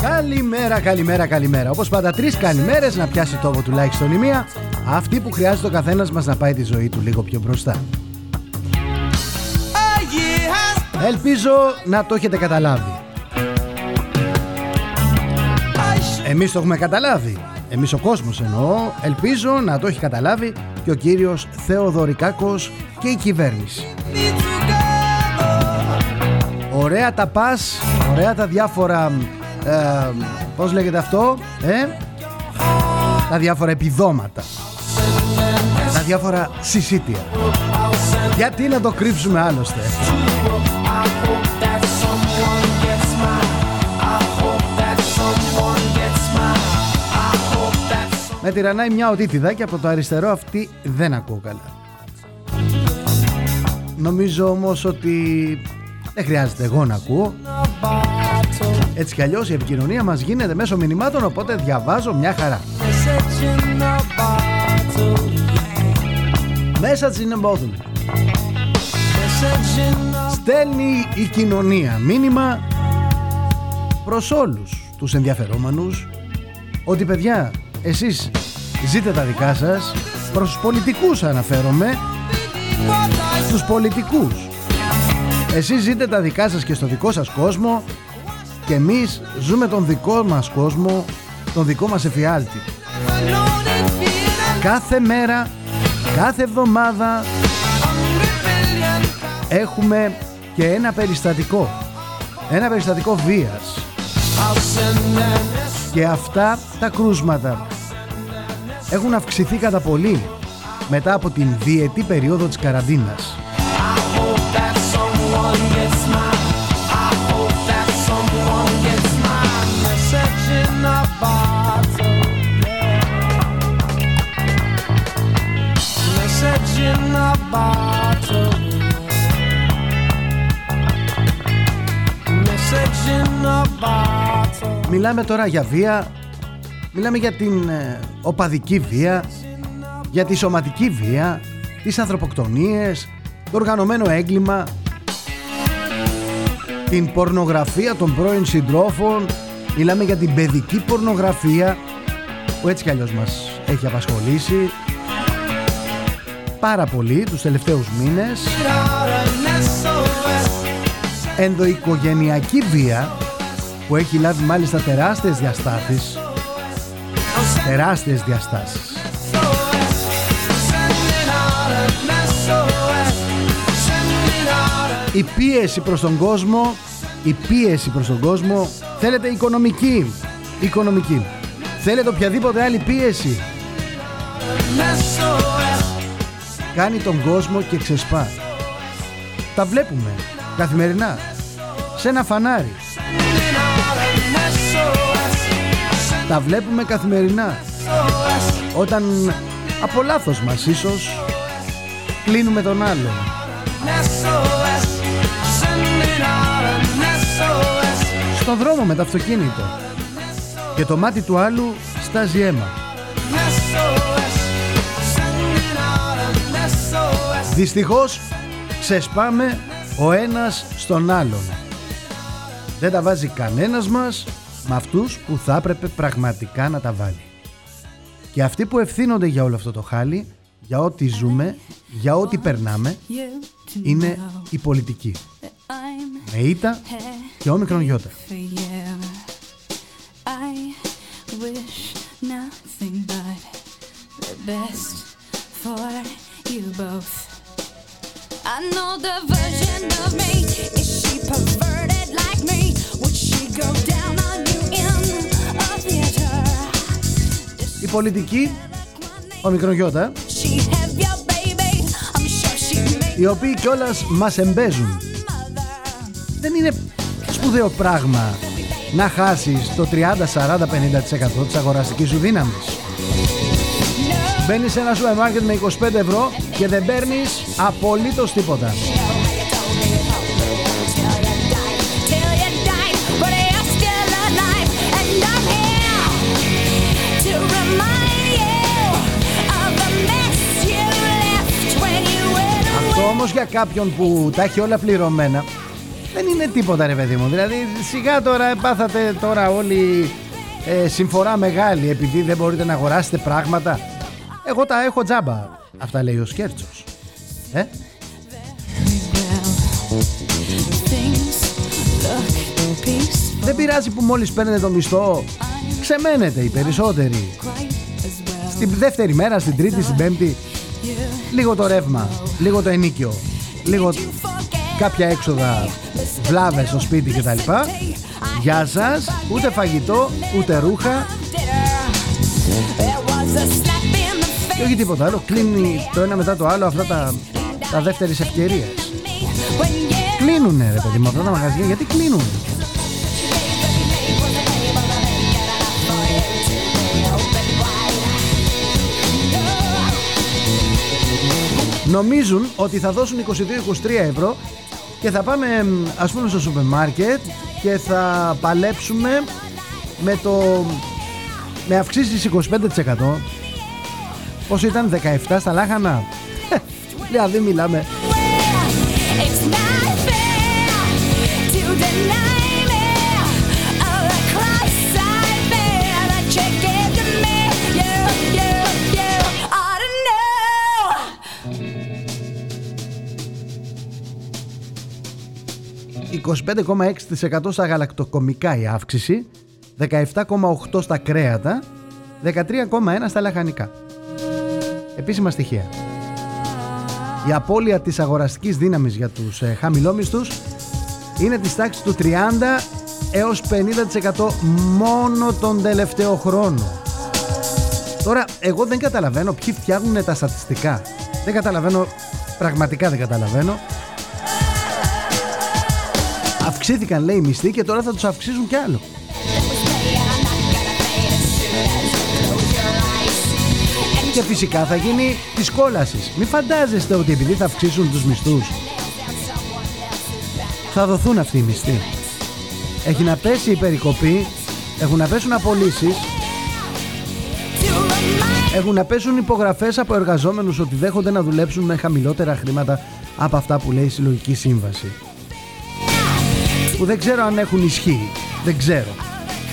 Καλημέρα, καλημέρα, καλημέρα. Όπως πάντα, τρεις καλημέρες να πιάσει τόπο τουλάχιστον η μία. Αυτή που χρειάζεται ο καθένας μας να πάει τη ζωή του λίγο πιο μπροστά. A year has Ελπίζω να το έχετε καταλάβει. passed. Εμείς το έχουμε καταλάβει. Εμείς ο κόσμος εννοώ. Ελπίζω να το έχει καταλάβει και ο κύριος Θεοδωρικάκος και η κυβέρνηση. Me together. Ωραία τα πας, ωραία τα διάφορα... Ε, πώς λέγεται αυτό, ε; Τα διάφορα επιδόματα. Τα διάφορα συσίτια. Γιατί να το κρύψουμε άλλωστε; Με τυραννάει μια οτίτιδα και από το αριστερό αυτή δεν ακούω καλά. Νομίζω όμως ότι δεν χρειάζεται εγώ να ακούω. Έτσι κι αλλιώς η επικοινωνία μας γίνεται μέσω μηνυμάτων οπότε διαβάζω μια χαρά. message in a bottle. Message in a bottle. Message in a Στέλνει η κοινωνία μήνυμα προς όλους τους ενδιαφερόμενους ότι παιδιά εσείς ζείτε τα δικά σας. Προς τους πολιτικούς αναφέρομαι. Στους πολιτικούς. Εσείς ζείτε τα δικά σας και στο δικό σας κόσμο. Και εμείς ζούμε τον δικό μας κόσμο τον δικό μας εφιάλτη. Κάθε μέρα κάθε εβδομάδα έχουμε και ένα περιστατικό. Ένα περιστατικό βίας. I'll send an και αυτά τα κρούσματα έχουν αυξηθεί κατά πολύ μετά από την διετή περίοδο της καραντίνας. Μιλάμε τώρα για βία, μιλάμε για την ε, οπαδική βία, για τη σωματική βία, τις ανθρωποκτονίες, το οργανωμένο έγκλημα, την πορνογραφία των πρώην συντρόφων, μιλάμε για την παιδική πορνογραφία που έτσι κι αλλιώς μας έχει απασχολήσει πάρα πολύ τους τελευταίους μήνες Without an SOS. ενδοοικογενειακή βία που έχει λάβει μάλιστα τεράστιες διαστάσεις τεράστιες διαστάσεις Sending out an SOS. Sending out η πίεση προς τον κόσμο η πίεση προς τον κόσμο θέλετε οικονομική οικονομική θέλετε οποιαδήποτε άλλη πίεση an SOS. κάνει τον κόσμο και ξεσπά τα βλέπουμε καθημερινά σε ένα φανάρι τα βλέπουμε καθημερινά SOS. όταν από λάθος μας ίσως κλείνουμε τον άλλον SOS. Sending out an SOS. στον δρόμο με το αυτοκίνητο και το μάτι του άλλου στάζει αίμα. SOS. Sending out an SOS. Δυστυχώς ξεσπάμε ο ένας στον άλλον. Δεν τα βάζει κανένας μας με αυτούς που θα έπρεπε πραγματικά να τα βάλει. Και αυτοί που ευθύνονται για όλο αυτό το χάλι, για ό,τι ζούμε, για ό,τι περνάμε, you to είναι know η πολιτική. that I'm Με ήττα και όμικρον γιώτα. for you. I wish nothing but the best for you both. I know the version of me. Is she perverted like me? Would she go down on Η πολιτική, όμικρον γιώτα, She have your baby. I'm sure she made οι οποίοι κιόλας μας εμπέζουν. Δεν είναι σπουδαίο πράγμα να χάσεις το 30, 40, 50% της αγοραστικής σου δύναμης. Μπαίνεις σε ένα σούπερ μάρκετ με 25 ευρώ και δεν παίρνεις απολύτως τίποτα. Όμως για κάποιον που τα έχει όλα πληρωμένα δεν είναι τίποτα ρε παιδί μου. Δηλαδή σιγά τώρα πάθατε τώρα όλοι ε, συμφορά μεγάλη επειδή δεν μπορείτε να αγοράσετε πράγματα. Εγώ τα έχω τζάμπα. Αυτά λέει ο Σκέρτσος. Ε; Δεν πειράζει που μόλις παίρνετε το μισθό Ξεμένετε οι περισσότεροι Στην δεύτερη μέρα, στην τρίτη, στην πέμπτη Λίγο το ρεύμα Λίγο το ενίκιο Λίγο κάποια έξοδα Βλάβες στο σπίτι κτλ Γεια σας Ούτε φαγητό, ούτε ρούχα. Και όχι τίποτα άλλο Κλείνει το ένα μετά το άλλο Αυτά τα, τα δεύτερης ευκαιρίες Κλείνουνε ρε παιδί μου αυτά τα μαγαζιά Γιατί κλείνουν Νομίζουν ότι θα δώσουν 22-23 ευρώ και θα πάμε ας πούμε στο σούπερ μάρκετ και θα παλέψουμε με το με αυξήσεις 25% Πόσο ήταν 17 στα λάχανα; Δηλαδή μιλάμε ...25,6% στα γαλακτοκομικά η αύξηση... ...17,8% στα κρέατα... ...13,1% στα λαχανικά. Επίσημα στοιχεία. Η απώλεια της αγοραστικής δύναμης για τους ε, χαμηλόμισθους... ...είναι της τάξης του 30 έως 50% μόνο τον τελευταίο χρόνο. Τώρα, εγώ δεν καταλαβαίνω ποιοι φτιάχνουν τα στατιστικά. Δεν καταλαβαίνω, πραγματικά δεν καταλαβαίνω. Αυξήθηκαν λέει οι μισθοί και τώρα θα τους αυξήσουν κι άλλο. Και φυσικά θα γίνει της κόλασης. Μην φαντάζεστε ότι επειδή θα αυξήσουν τους μισθούς θα δοθούν αυτοί οι μισθοί. Έχει να πέσει η περικοπή, έχουν να πέσουν απολύσεις, έχουν να πέσουν υπογραφές από εργαζόμενους ότι δέχονται να δουλέψουν με χαμηλότερα χρήματα από αυτά που λέει η συλλογική σύμβαση. Που δεν ξέρω αν έχουν ισχύ. Δεν ξέρω.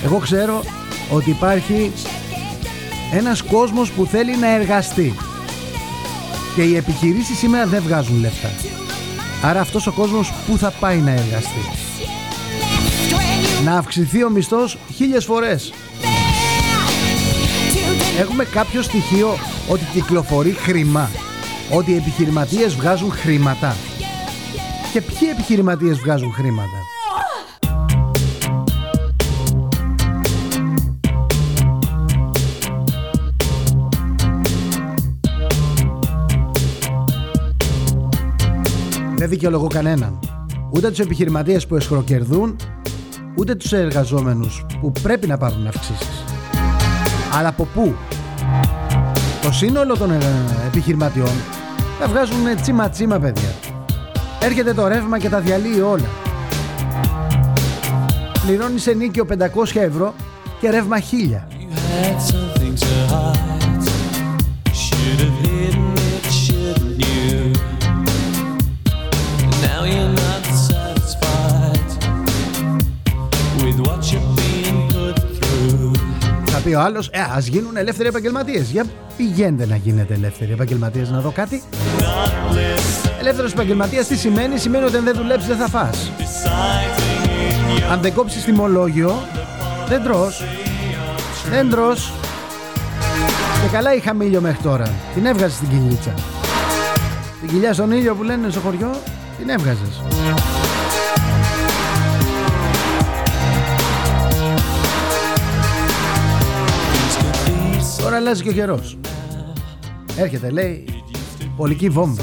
Εγώ ξέρω ότι υπάρχει ένας κόσμος που θέλει να εργαστεί. Και οι επιχειρήσεις σήμερα δεν βγάζουν λεφτά. Άρα αυτός ο κόσμος που θα πάει να εργαστεί; Να αυξηθεί ο μισθός χίλιες φορές. Έχουμε κάποιο στοιχείο ότι κυκλοφορεί χρήμα. Ότι οι επιχειρηματίες βγάζουν χρήματα. Και ποιοι επιχειρηματίες βγάζουν χρήματα; Δεν δικαιολογώ κανέναν. Ούτε τους επιχειρηματίες που εσχροκερδούν, ούτε τους εργαζόμενους που πρέπει να πάρουν αυξήσεις. Αλλά από πού; Το σύνολο των ε, επιχειρηματιών τα βγάζουν τσίμα τσίμα παιδιά. Έρχεται το ρεύμα και τα διαλύει όλα. Πληρώνει σε νίκιο 500 ευρώ και ρεύμα 1000. Πει ο άλλος, Ε, ας γίνουν ελεύθεροι επαγγελματίες. Για πηγαίνετε να γίνετε ελεύθεροι επαγγελματίες να δω κάτι. Ελεύθερος επαγγελματίας τι σημαίνει, σημαίνει ότι αν δεν δουλέψεις δεν θα φας. Αν δεν κόψεις τιμολόγιο, δεν τρως. Δεν τρως. Και καλά είχα μήλιο μέχρι τώρα. Την έβγαζες στην κοιλίτσα. Την κοιλιά στον ήλιο που λένε στο χωριό, την έβγαζες. Αλλάζει και ο καιρός. Έρχεται λέει πολική βόμβα.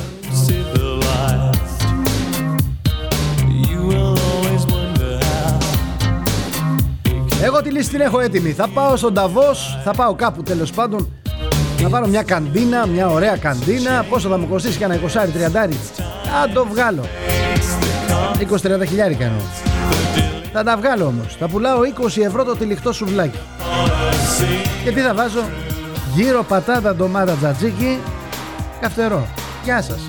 Εγώ τη λύση την έχω έτοιμη. Θα πάω στον Ταβός, θα πάω κάπου τέλος πάντων. Θα πάρω μια καντίνα, μια ωραία καντίνα. Πόσο θα μου κοστίσει και ένα 20-30. Θα το βγάλω. 20-30 χιλιάρικα εννοώ. Θα τα βγάλω όμως. Θα πουλάω 20 ευρώ το τυλιχτό σουβλάκι. Και τι θα βάζω; Γύρω πατάτα, ντομάτα, τζατζίκι. Καυτερό. Γεια σας.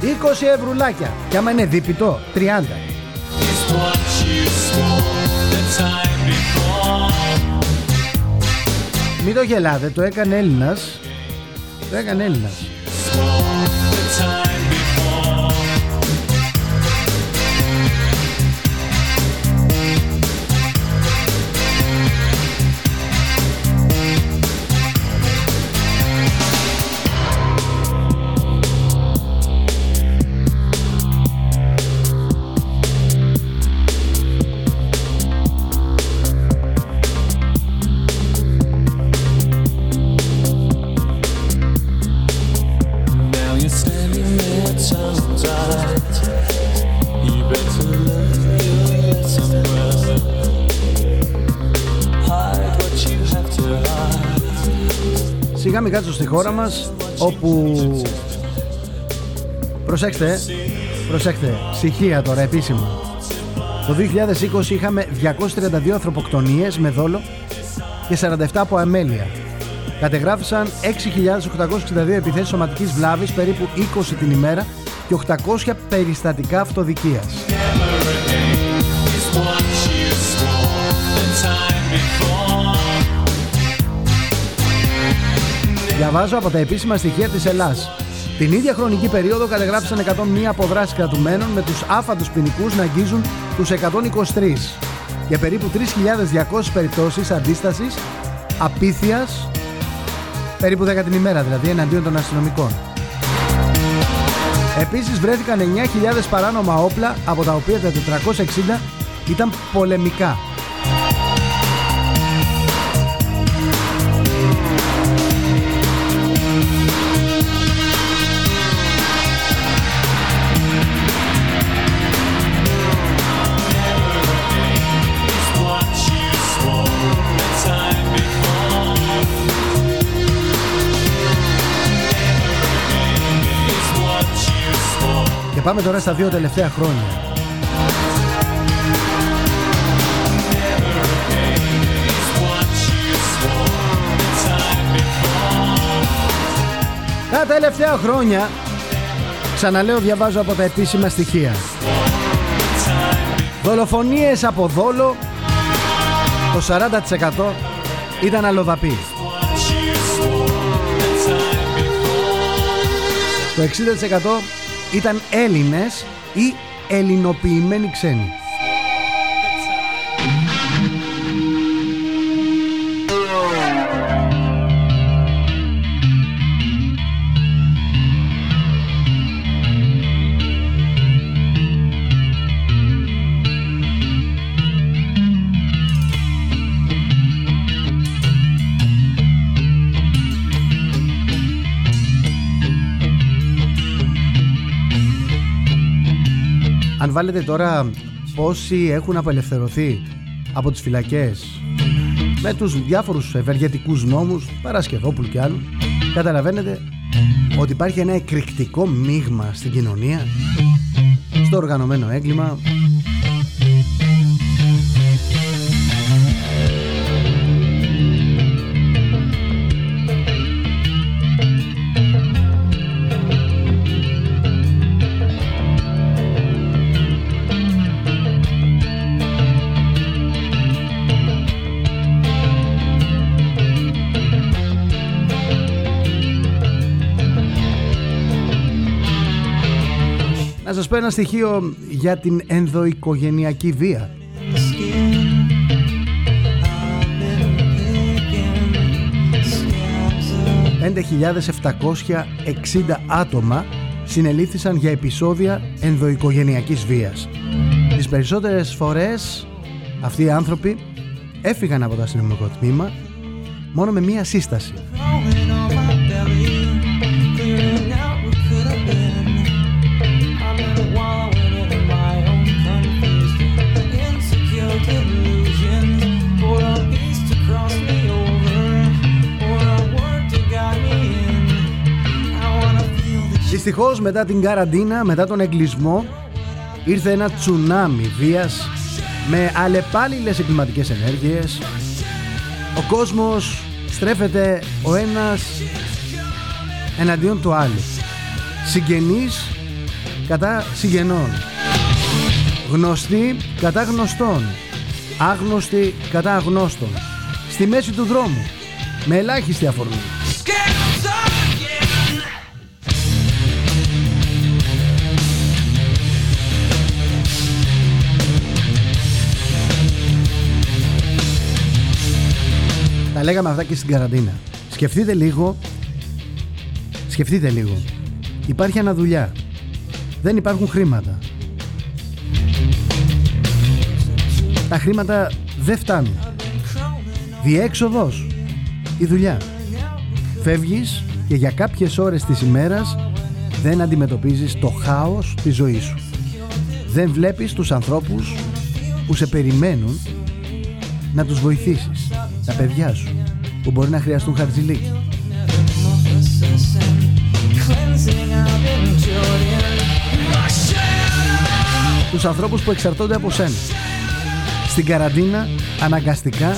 20 ευρουλάκια. Και άμα είναι δίπητο, 30. Is what you swore the time before. Μην το γελάτε, το έκανε Έλληνας. Το έκανε Έλληνας. Hide. Σιγά μην κάτσω στη χώρα μας όπου προσέξτε προσέξτε στοιχεία τώρα επίσημα το 2020 είχαμε 232 ανθρωποκτονίες με δόλο και 47 από αμέλεια κατεγράφησαν 6.862 επιθέσεις σωματικής βλάβης περίπου 20 την ημέρα και 800 περιστατικά αυτοδικίας Διαβάζω από τα επίσημα στοιχεία της Ελλάς. Την ίδια χρονική περίοδο κατεγράψαν 101 αποδράσεις κρατουμένων με τους άφαντους ποινικούς να αγγίζουν τους 123 και περίπου 3.200 περιπτώσεις αντίστασης απίθειας περίπου 10 την ημέρα δηλαδή εναντίον των αστυνομικών. Επίσης βρέθηκαν 9.000 παράνομα όπλα από τα οποία τα 460 ήταν πολεμικά. Πάμε τώρα στα δύο τελευταία χρόνια. Is what you swore the time before. Τα τελευταία χρόνια, ξαναλέω διαβάζω από τα επίσημα στοιχεία. Δολοφονίες από δόλο, το 40% ήταν αλλοδαποί. What you swore the time before. Το 60% ήταν Έλληνες ή ελληνοποιημένοι ξένοι. Αν βάλετε τώρα πόσοι έχουν απελευθερωθεί από τις φυλακές με τους διάφορους ευεργετικούς νόμους, Παρασκευόπουλου και άλλους, καταλαβαίνετε ότι υπάρχει ένα εκρηκτικό μείγμα στην κοινωνία, στο οργανωμένο έγκλημα, σας πω ένα στοιχείο για την ενδοοικογενειακή βία. 5.760 άτομα συνελήφθησαν για επεισόδια ενδοοικογενειακής βίας. Τις περισσότερες φορές αυτοί οι άνθρωποι έφυγαν από το αστυνομικό τμήμα μόνο με μία σύσταση. Δυστυχώς μετά την καραντίνα, μετά τον εγκλισμό ήρθε ένα τσουνάμι βίας με αλλεπάλληλες εγκληματικές ενέργειες ο κόσμος στρέφεται ο ένας εναντίον του άλλου συγγενείς κατά συγγενών. Γνωστοί κατά γνωστών. Άγνωστοι κατά αγνώστων. Στη μέση του δρόμου. Με ελάχιστη αφορμή. Λέγαμε αυτά και στην καραντίνα. Σκεφτείτε λίγο. Σκεφτείτε λίγο. Υπάρχει αναδουλειά. Δεν υπάρχουν χρήματα. Τα χρήματα δεν φτάνουν. Διέξοδος. Η δουλειά. Φεύγεις και για κάποιες ώρες της ημέρας δεν αντιμετωπίζεις το χάος της ζωής σου. Δεν βλέπεις τους ανθρώπους που σε περιμένουν να τους βοηθήσεις. Τα παιδιά σου που μπορεί να χρειαστούν χαρτζηλίκι. Cleansing I've endured in my shadow. Τους ανθρώπους που εξαρτώνται από σένα. Στην καραντίνα, αναγκαστικά,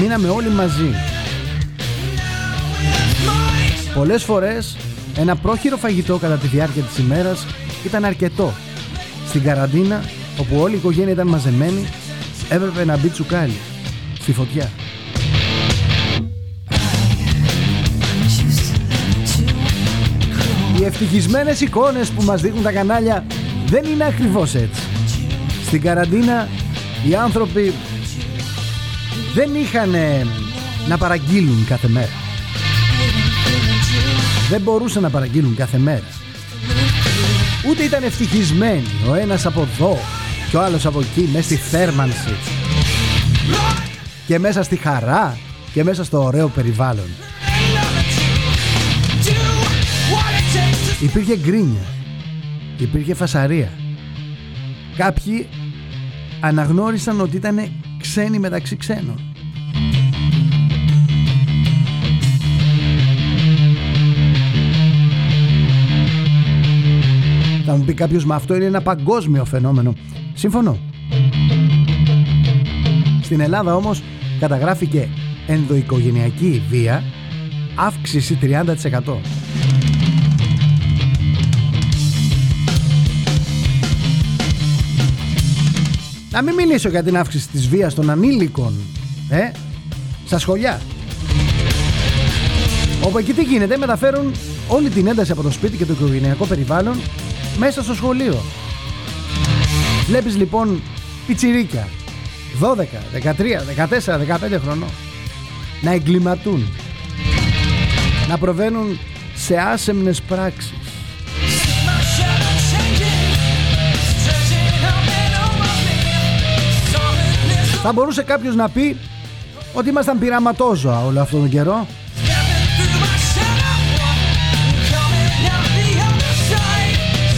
μείναμε όλοι μαζί. Πολλές φορές, ένα πρόχειρο φαγητό κατά τη διάρκεια της ημέρας ήταν αρκετό. Στην καραντίνα, όπου όλη η οικογένεια ήταν μαζεμένη, έπρεπε να μπει τσουκάλι, στη φωτιά. Ευτυχισμένες εικόνες που μας δείχνουν τα κανάλια δεν είναι ακριβώς έτσι. Στην καραντίνα οι άνθρωποι δεν είχαν ε, να παραγγείλουν κάθε μέρα. Δεν μπορούσαν να παραγγείλουν κάθε μέρα. Ούτε ήταν ευτυχισμένοι ο ένας από εδώ και ο άλλος από εκεί μέσα στη θέρμανση και μέσα στη χαρά και μέσα στο ωραίο περιβάλλον. Υπήρχε γκρίνια. Υπήρχε φασαρία. Κάποιοι αναγνώρισαν ότι ήταν ξένοι μεταξύ ξένων. Θα μου πει κάποιος, μα αυτό είναι ένα παγκόσμιο φαινόμενο. Συμφωνώ. Στην Ελλάδα όμως καταγράφηκε ενδοοικογενειακή βία αύξηση 30%. Να μην μιλήσω για την αύξηση της βίας των ανήλικων ε, στα σχολιά. Όπου εκεί τι γίνεται, μεταφέρουν όλη την ένταση από το σπίτι και το οικογενειακό περιβάλλον μέσα στο σχολείο. Βλέπεις λοιπόν πιτσιρίκια 12, 13, 14, 15 χρονών να εγκληματούν, να προβαίνουν σε άσεμνες πράξεις. Θα μπορούσε κάποιος να πει ότι ήμασταν πειραματόζωα όλο αυτόν τον καιρό. stepping through my shadow, coming out the other side,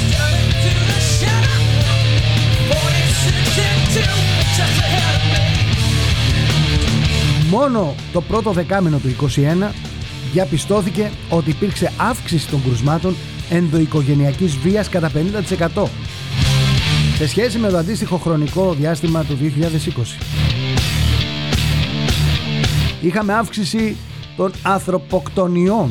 stepping through the shadow. 46 and two, just ahead of me. Μόνο το πρώτο δεκάμινο του 21 διαπιστώθηκε ότι υπήρξε αύξηση των κρουσμάτων ενδοοικογενειακής βίας κατά 50% σε σχέση με το αντίστοιχο χρονικό διάστημα του 2020. Είχαμε αύξηση των ανθρωποκτονιών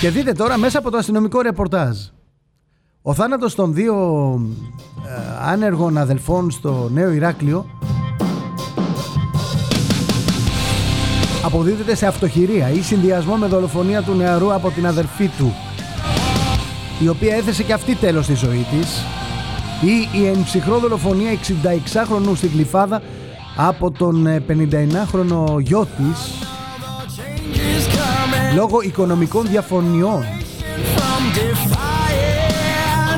Και δείτε τώρα μέσα από το αστυνομικό ρεπορτάζ. Ο θάνατος των δύο ε, άνεργων αδελφών στο Νέο Ηράκλειο αποδίδεται σε αυτοχειρία ή συνδυασμό με δολοφονία του νεαρού από την αδερφή του η οποία έθεσε και αυτή τέλος στη ζωή της ή η εμψυχρό δολοφονία 66χρονου στην Κλειφάδα από τον ε, 59χρονο γιο της λόγω οικονομικών διαφωνιών.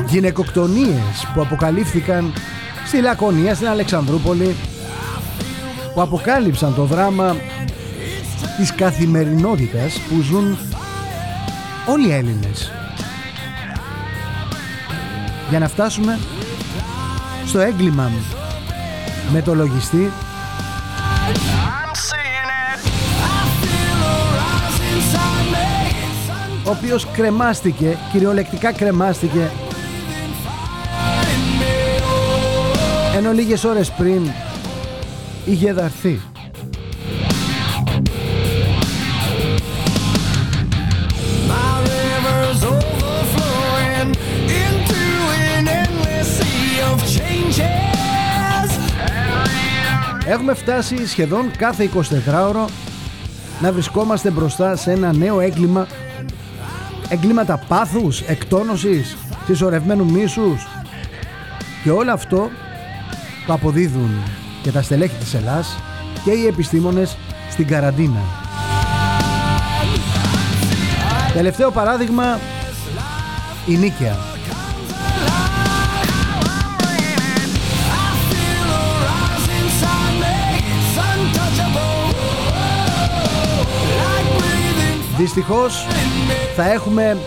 Γυναικοκτονίες που αποκαλύφθηκαν στη Λακωνία, στην Αλεξανδρούπολη που αποκάλυψαν το δράμα της καθημερινότητας που ζουν όλοι οι Έλληνες για να φτάσουμε στο έγκλημα με το λογιστή ο οποίος κρεμάστηκε, κυριολεκτικά κρεμάστηκε ενώ λίγες ώρες πριν είχε δαρθεί. Έχουμε φτάσει σχεδόν κάθε 24ωρο να βρισκόμαστε μπροστά σε ένα νέο έγκλημα εγκλήματα πάθους, εκτόνωσης, συσσωρευμένου μίσους και όλο αυτό το αποδίδουν και τα στελέχη της Ελλάς και οι επιστήμονες στην καραντίνα. Τελευταίο παράδειγμα η Νίκαια. Δυστυχώς θα έχουμε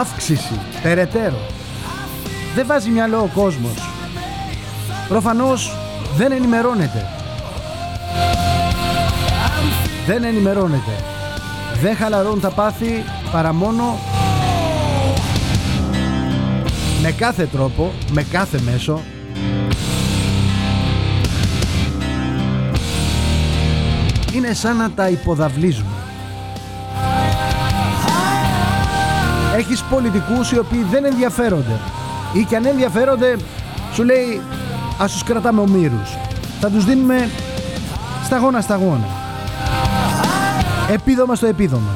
αύξηση περαιτέρω. Δεν βάζει μυαλό ο κόσμος. Προφανώς δεν ενημερώνεται. Δεν ενημερώνεται. Δεν χαλαρώνουν τα πάθη παρά μόνο με κάθε τρόπο, με κάθε μέσο είναι σαν να τα υποδαβλίζουμε. Έχεις πολιτικούς οι οποίοι δεν ενδιαφέρονται ή και αν ενδιαφέρονται σου λέει ας τους κρατάμε ομήρους. Θα τους δίνουμε σταγόνα σταγόνα. Επίδομα στο επίδομα.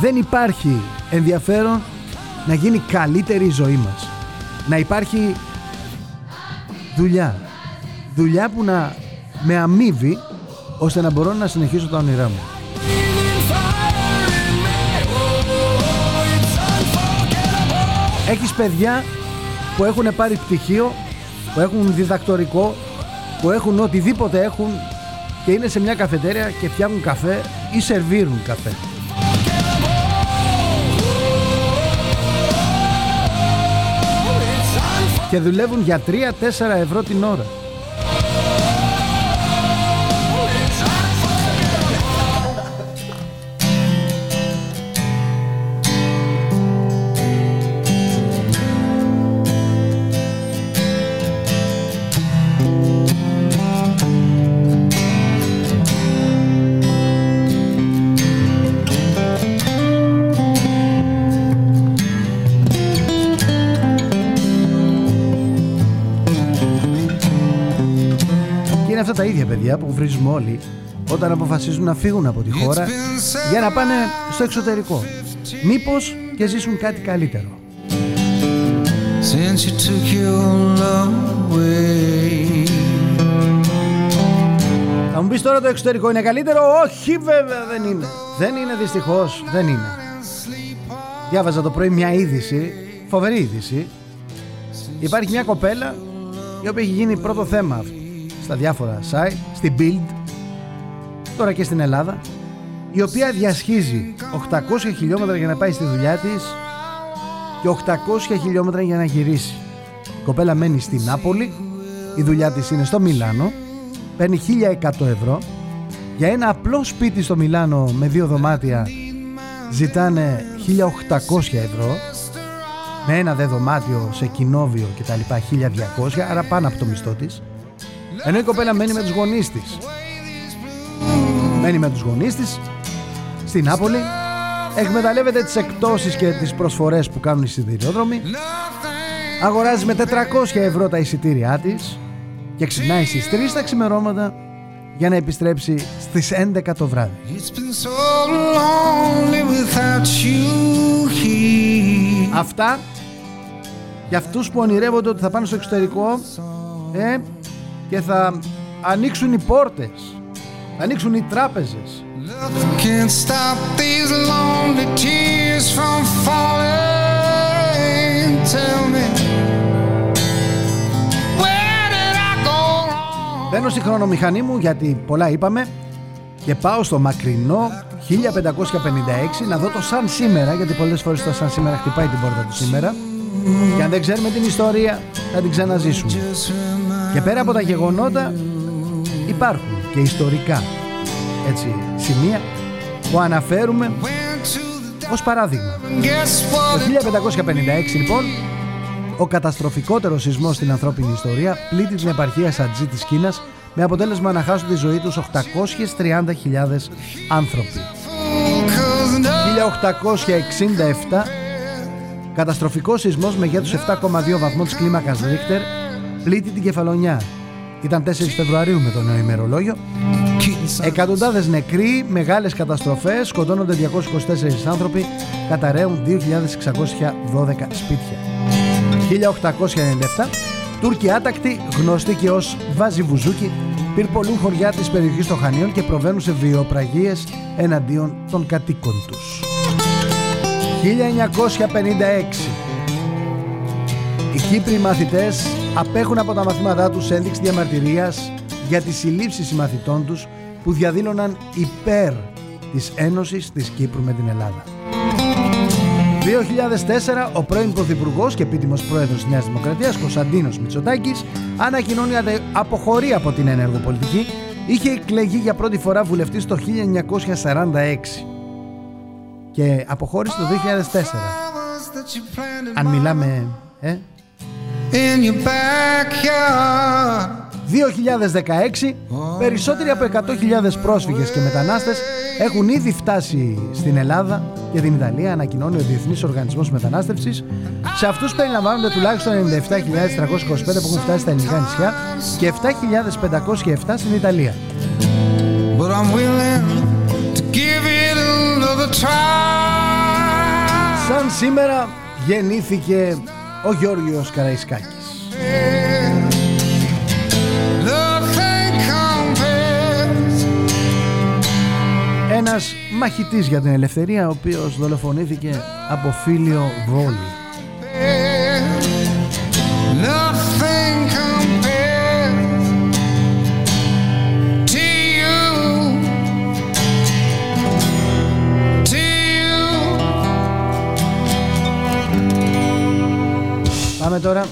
Δεν υπάρχει ενδιαφέρον να γίνει καλύτερη η ζωή μας. Να υπάρχει δουλειά. Δουλειά που να με αμείβει ώστε να μπορώ να συνεχίσω τα όνειρά μου. Έχεις παιδιά που έχουν πάρει πτυχίο, που έχουν διδακτορικό, που έχουν οτιδήποτε έχουν και είναι σε μια καφετέρια και φτιάχνουν καφέ ή σερβίρουν καφέ. Και δουλεύουν για 3-4 ευρώ την ώρα. Τα ίδια παιδιά που βρίζουμε όλοι όταν αποφασίζουν να φύγουν από τη χώρα για να πάνε στο εξωτερικό. Μήπως και ζήσουν κάτι καλύτερο. Since you took your love away. Θα μου πεις τώρα το εξωτερικό είναι καλύτερο; Όχι βέβαια δεν είναι. Δεν είναι δυστυχώς. Δεν είναι. Διάβαζα το πρωί μια είδηση, φοβερή είδηση. Υπάρχει μια κοπέλα η οποία έχει γίνει πρώτο θέμα στα διάφορα site, στην Bild, τώρα και στην Ελλάδα, η οποία διασχίζει 800 χιλιόμετρα για να πάει στη δουλειά της και 800 χιλιόμετρα για να γυρίσει. Η κοπέλα μένει στην Νάπολη, η δουλειά της είναι στο Μιλάνο, παίρνει 1100 ευρώ. Για ένα απλό σπίτι στο Μιλάνο με δύο δωμάτια ζητάνε 1800 ευρώ. Με ένα δε δωμάτιο σε κοινόβιο και τα λοιπά 1200, άρα πάνω από το μισθό της. Ενώ η κοπέλα μένει με τους γονείς της. Μένει με τους γονείς της στην Νάπολη. Εκμεταλλεύεται τις εκτόσεις και τις προσφορές που κάνουν οι σιδηρόδρομοι. Αγοράζει με 400 ευρώ τα εισιτήριά της και ξυπνάει στις 3 τα ξημερώματα για να επιστρέψει στις 11 το βράδυ. It's been so lonely without you here. Αυτά για αυτούς που ονειρεύονται ότι θα πάνε στο εξωτερικό ε, και θα ανοίξουν οι πόρτες, θα ανοίξουν οι τράπεζες, Nothing can stop these lonely tears from falling. Tell me, where did I go wrong? Μπαίνω στη χρονομηχανή μου γιατί πολλά είπαμε και πάω στο μακρινό 1556 να δω το σαν σήμερα γιατί πολλές φορές το σαν σήμερα χτυπάει την πόρτα του σήμερα και αν δεν ξέρουμε την ιστορία θα την ξαναζήσουμε. Και πέρα από τα γεγονότα υπάρχουν και ιστορικά έτσι, σημεία που αναφέρουμε Went to the ως παράδειγμα. guess Το what? 1556 λοιπόν Ο καταστροφικότερος σεισμός στην ανθρώπινη ιστορία πλήττει την επαρχία Σατζή της Κίνας με αποτέλεσμα να χάσουν τη ζωή τους 830.000 άνθρωποι. 1867 Καταστροφικός σεισμός μεγέθους 7,2 βαθμών της κλίμακας Ρίχτερ πλήττει την Κεφαλονιά. Ήταν 4 Φεβρουαρίου με το νέο ημερολόγιο. Εκατοντάδες νεκροί, μεγάλες καταστροφές, σκοτώνονται 224 άνθρωποι, καταραίουν 2.612 σπίτια. 1897 Τούρκοι άτακτοι, γνωστοί και ως Βάζι Βουζούκι, πυρπολούν χωριά της περιοχής των Χανίων και προβαίνουν σε βιοπραγίες εναντίον των κατοίκων τους. 1956 Οι Κύπροι μαθητές απέχουν από τα μαθήματά τους ένδειξη διαμαρτυρίας για τις συλλήψεις συμμαθητών τους που διαδήλωναν υπέρ της Ένωσης της Κύπρου με την Ελλάδα. 2004 ο πρώην Πρωθυπουργός και επίτιμος πρόεδρος της Νέας Δημοκρατίας, Κωνσταντίνος Μητσοτάκης, ανακοινώνει ότι αποχωρεί από την ενεργό πολιτική. Είχε εκλεγεί για πρώτη φορά βουλευτής το 1946 και αποχώρησε το 2004. Αν μιλάμε. Ε; In your backyard. 2016 περισσότεροι από 100.000 πρόσφυγες και μετανάστες έχουν ήδη φτάσει στην Ελλάδα και την Ιταλία ανακοινώνει ο Διεθνής Οργανισμός Μετανάστευσης σε αυτούς περιλαμβάνονται τουλάχιστον 97.325 που έχουν φτάσει στα ελληνικά νησιά και 7.507 στην Ιταλία But I'm willing Σαν σήμερα γεννήθηκε ο Γιώργος Καραϊσκάκης. Nothing compares. Ένας μαχητής για την ελευθερία ο οποίος δολοφονήθηκε από φίλιο Βόλι Πάμε τώρα.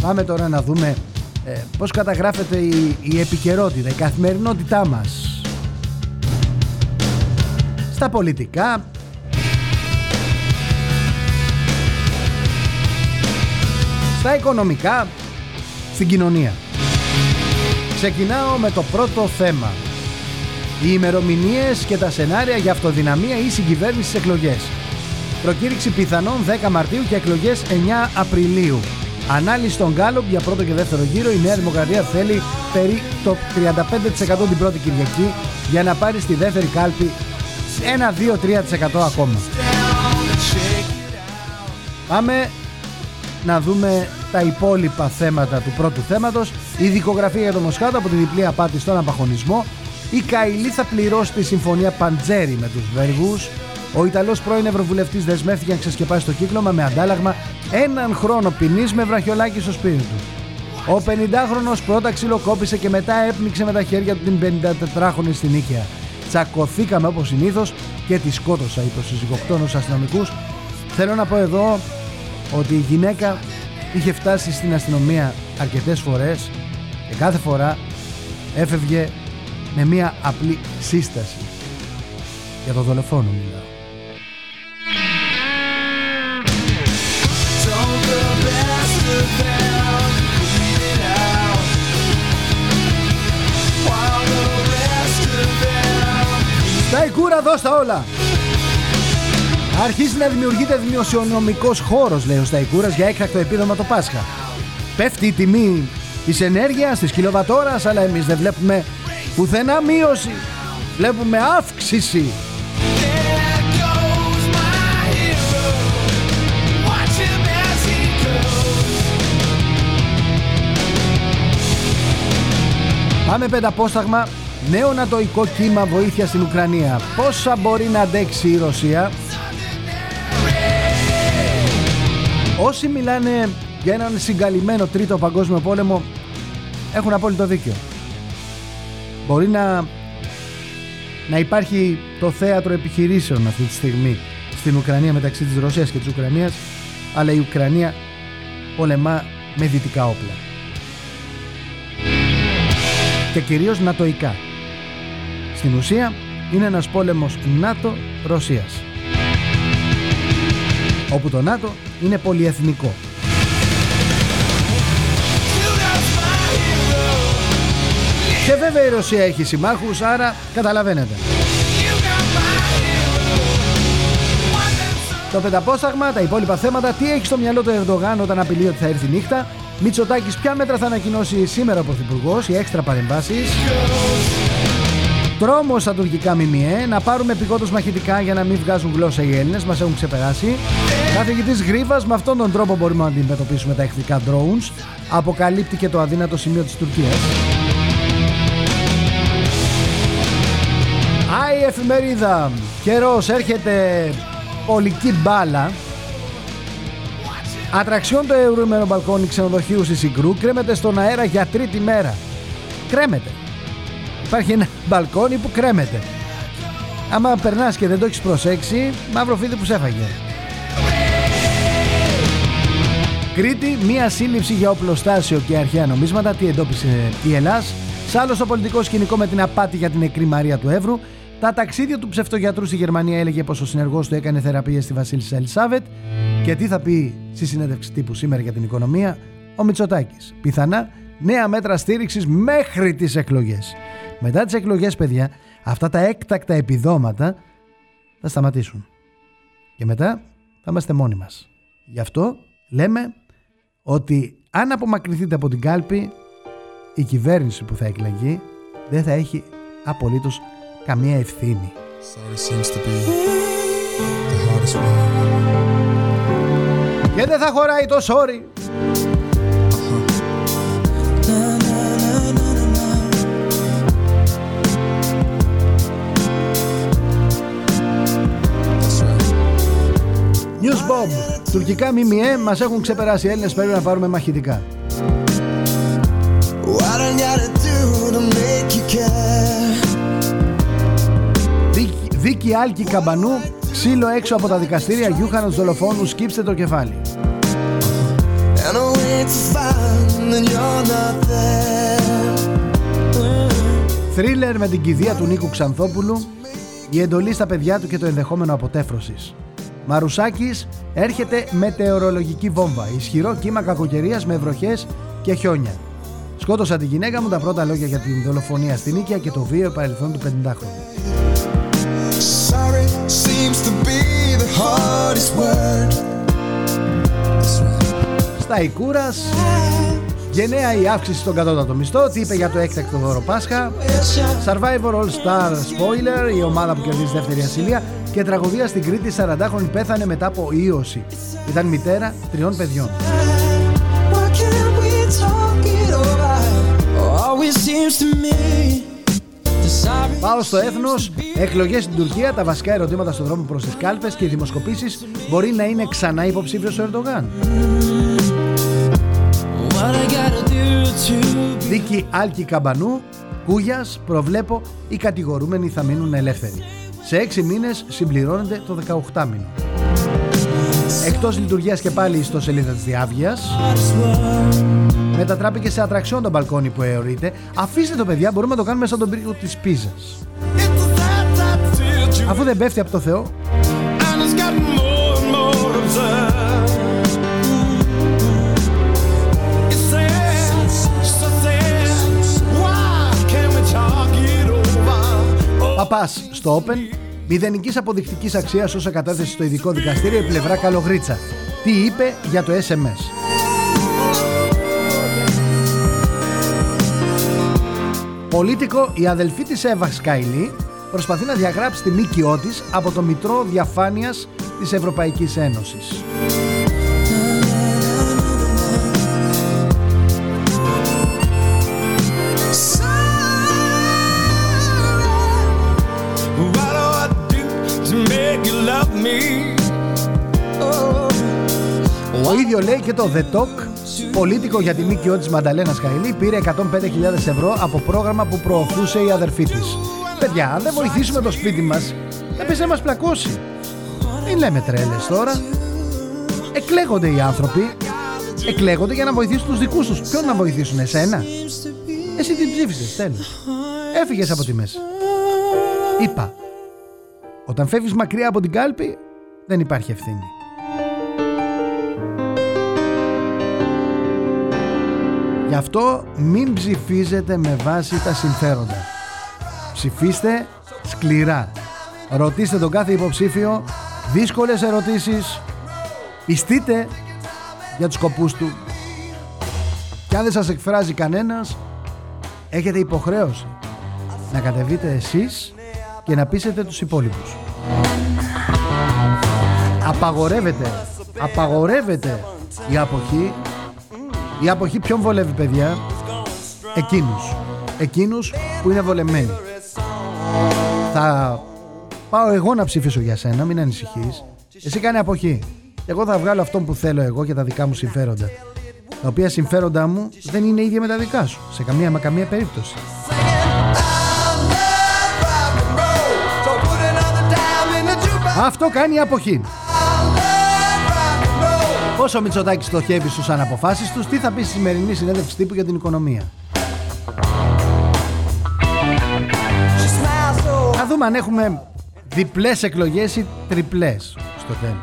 Πάμε τώρα να δούμε ε, πώς καταγράφεται η, η επικαιρότητα, η καθημερινότητά μας. Στα πολιτικά. Στα οικονομικά. Στην κοινωνία. Ξεκινάω με το πρώτο θέμα. Οι ημερομηνίες και τα σενάρια για αυτοδυναμία ή συγκυβέρνηση στις εκλογές Προκήρυξη πιθανών 10 Μαρτίου και εκλογές 9 Απριλίου. Ανάλυση των Γκάλοπ για πρώτο και δεύτερο γύρο. Η Νέα Δημοκρατία θέλει περί το 35% την πρώτη Κυριακή για να πάρει στη δεύτερη κάλπη 1-2-3% ακόμα. Πάμε να δούμε τα υπόλοιπα θέματα του πρώτου θέματος. Η δικογραφία για τον Μοσχάτο από τη διπλή απάτη στον απαχωνισμό. Η Καηλή θα πληρώσει τη συμφωνία Παντζέρη με τους Βέργους. Ο Ιταλός πρώην Ευρωβουλευτής δεσμεύτηκε να ξεσκεπάσει το κύκλωμα με αντάλλαγμα έναν χρόνο ποινής με βραχιολάκι στο σπίτι του. Ο 50χρονος πρώτα ξυλοκόπησε και μετά έπνιξε με τα χέρια του την 54χρονη στην Νίκαια. Τσακωθήκαμε όπως συνήθως και τη σκότωσα, είπε ο συζυγοκτόνος στους αστυνομικούς. Θέλω να πω εδώ ότι η γυναίκα είχε φτάσει στην αστυνομία αρκετές φορές και κάθε φορά έφευγε με μία απλή σύσταση. Για το δολοφόνο μιλάω. Τα Ικούρα δώστα όλα! Αρχίζει να δημιουργείται δημοσιονομικός χώρος, λέει ο Σταϊκούρας, για έκτακτο επίδομα το Πάσχα. Πέφτει η τιμή της ενέργειας, της κιλοβατόρας, αλλά εμείς δεν βλέπουμε πουθενά μείωση. Βλέπουμε αύξηση. There goes my hero. Watch him as he goes. Πάμε πενταπόσταγμα. Νέο νατοϊκό κύμα βοήθειας στην Ουκρανία. Πόσα μπορεί να αντέξει η Ρωσία; Όσοι μιλάνε για έναν συγκαλυμμένο τρίτο παγκόσμιο πόλεμο έχουν απόλυτο δίκιο. Μπορεί να, να υπάρχει το θέατρο επιχειρήσεων αυτή τη στιγμή στην Ουκρανία μεταξύ της Ρωσίας και της Ουκρανίας αλλά η Ουκρανία πολεμά με δυτικά όπλα και κυρίως νατοϊκά. Στην ουσία είναι ένας πόλεμος ΝΑΤΟ-Ρωσίας. Όπου το ΝΑΤΟ είναι πολυεθνικό. Και βέβαια η Ρωσία έχει συμμάχους, άρα καταλαβαίνετε. Το πενταπόσταγμα, τα υπόλοιπα θέματα, τι έχει στο μυαλό του Ερντογάν όταν απειλεί ότι θα έρθει νύχτα; Μητσοτάκης, ποια μέτρα θα ανακοινώσει σήμερα ο Πρωθυπουργός, οι έξτρα παρεμβάσεις; Τρόμο στα τουρκικά ΜΜΕ, να πάρουμε επικότο μαχητικά για να μην βγάζουν γλώσσα οι Έλληνες, μας έχουν ξεπεράσει. Καθηγητής Γρήβα, με αυτόν τον τρόπο μπορούμε να αντιμετωπίσουμε τα εχθρικά drones. Αποκαλύπτει και το αδύνατο σημείο της Τουρκίας. Άι εφημερίδα, καιρός έρχεται πολική μπάλα Ατραξιόν το αιωρούμενο μπαλκόνι ξενοδοχείου στη Συγκρού κρέμεται στον αέρα για τρίτη μέρα. Κρέμεται. Υπάρχει ένα μπαλκόνι που κρέμεται. Άμα περνάς και δεν το έχεις προσέξει, μαύρο φίδι που σε έφαγε. Κρήτη, μία σύλληψη για οπλοστάσιο και αρχαία νομίσματα. Τι εντόπισε η Ελλάς. Σ' άλλος στο πολιτικό σκηνικό με την απάτη για την νεκρή Μαρία του Εύρου. Τα ταξίδια του ψευτογιατρού στη Γερμανία έλεγε πως ο συνεργός του έκανε θεραπεία στη Βασίλισσα Ελισάβετ. Και τι θα πει στη συνέντευξη τύπου σήμερα για την οικονομία ο Μητσοτάκης. Πιθανά νέα μέτρα στήριξης μέχρι τις εκλογές. Μετά τις εκλογές, παιδιά, αυτά τα έκτακτα επιδόματα θα σταματήσουν. Και μετά θα είμαστε μόνοι μας. Γι' αυτό λέμε ότι αν απομακρυνθείτε από την κάλπη, η κυβέρνηση που θα εκλεγεί δεν θα έχει απολύτως καμία ευθύνη. Sorry seems to be the hardest one. Και δεν θα χωράει το sorry. News Bomb. Τουρκικά ΜΜΕ μας έχουν ξεπεράσει. Οι Έλληνες πρέπει να πάρουμε μαχητικά. What I gotta do to make you care? Δίκη, δίκη Άλκη Καμπανού. Ξύλο έξω από τα δικαστήρια. Γιούχανος δολοφόνους. Σκύψτε το κεφάλι. And I wait to find that you're not there. Θρίλερ με την κηδεία του Νίκου Ξανθόπουλου. Η εντολή στα παιδιά του και το ενδεχόμενο αποτέφρωσης. Μαρουσάκης έρχεται μετεωρολογική βόμβα. Ισχυρό κύμα κακοκαιρίας με βροχές και χιόνια. Σκότωσα τη γυναίκα μου τα πρώτα λόγια για την δολοφονία στην Νίκαια και το βίαιο παρελθόν του 50χρονου. Sorry seems to be the hardest word. That's right. Στα Ικούρας, γενναία η αύξηση στον κατώτατο μισθό. Τι είπε για το έκτακτο δώρο Πάσχα. Survivor All Star Spoiler, η ομάδα που κερδίζει δεύτερη ασυλία. Και τραγωδία στην Κρήτη, 40χρονη πέθανε μετά από ίωση. Ήταν μητέρα τριών παιδιών. Why can't we talk it over? Always seems to me the sorry Πάω στο έθνος. Εκλογές στην Τουρκία, τα βασικά ερωτήματα στον δρόμο προς τις κάλπες και οι δημοσκοπήσεις μπορεί να είναι ξανά υποψήφιος ο Ερντογάν. What I gotta do to Δίκη Άλκη Καμπανού, Κούγιας, προβλέπω οι κατηγορούμενοι θα μείνουν ελεύθεροι. Σε έξι μήνες συμπληρώνεται το 18 μήνο. Εκτός λειτουργίας και πάλι στο σελίδα της Διάβγειας, μετατράπηκε σε ατραξιόν το μπαλκόνι που αιωρείται. Αφήστε το, παιδιά, μπορούμε να το κάνουμε σαν τον πύργο της Πίζας. It's that type of you Αφού δεν πέφτει από το Θεό, and it's got more and more absurd. It's sad, so sad. Why can't we talk it over? Oh, Παπά στο Open, μηδενικής αποδεικτικής αξίας όσα κατέθεσε στο ειδικό δικαστήριο η πλευρά Καλογρίτσα. Τι είπε για το SMS. Πολίτικο, η αδελφή της Εύα Σκάιλι προσπαθεί να διαγράψει τη μήκυό της από το Μητρό Διαφάνειας της Ευρωπαϊκής Ένωσης. Ο ίδιο λέει και το The Talk, πολίτικο για τη ΜΚΟ της Μανταλένας Καηλή, πήρε 105.000 ευρώ από πρόγραμμα που προωθούσε η αδερφή της. Παιδιά, αν δεν βοηθήσουμε το σπίτι μας, δεν πες να μας πλακώσει. Μην λέμε τρέλες τώρα. Εκλέγονται οι άνθρωποι. Εκλέγονται για να βοηθήσουν τους δικούς τους. Ποιον να βοηθήσουν, εσένα; Εσύ την ψήφισες, τέλος. Έφυγες από τη μέση. Είπα, όταν φεύγεις μακριά από την κάλπη δεν υπάρχει ευθύνη. Γι' αυτό μην ψηφίζετε με βάση τα συμφέροντα. Ψηφίστε σκληρά. Ρωτήστε τον κάθε υποψήφιο δύσκολες ερωτήσεις. Πιστείτε για τους σκοπούς του. Και αν δεν σας εκφράζει κανένας, έχετε υποχρέωση να κατεβείτε εσείς και να πείσετε τους υπόλοιπους. Απαγορεύεται, απαγορεύεται η αποχή. Η αποχή ποιον βολεύει παιδιά, εκείνους. Εκείνους που είναι βολεμένοι. Θα πάω εγώ να ψηφίσω για σένα, μην ανησυχείς. Εσύ κάνει αποχή. Εγώ θα βγάλω αυτό που θέλω εγώ και τα δικά μου συμφέροντα. Τα οποία συμφέροντά μου δεν είναι ίδια με τα δικά σου. Σε καμία μα καμία περίπτωση. Αυτό κάνει η αποχή. Πόσο Μητσοτάκης στοχεύει στους αναποφάσεις τους, τι θα πει στη σημερινή συνέντευξη τύπου για την οικονομία; She smiles so Να δούμε αν έχουμε διπλές εκλογές ή τριπλές στο τέλος.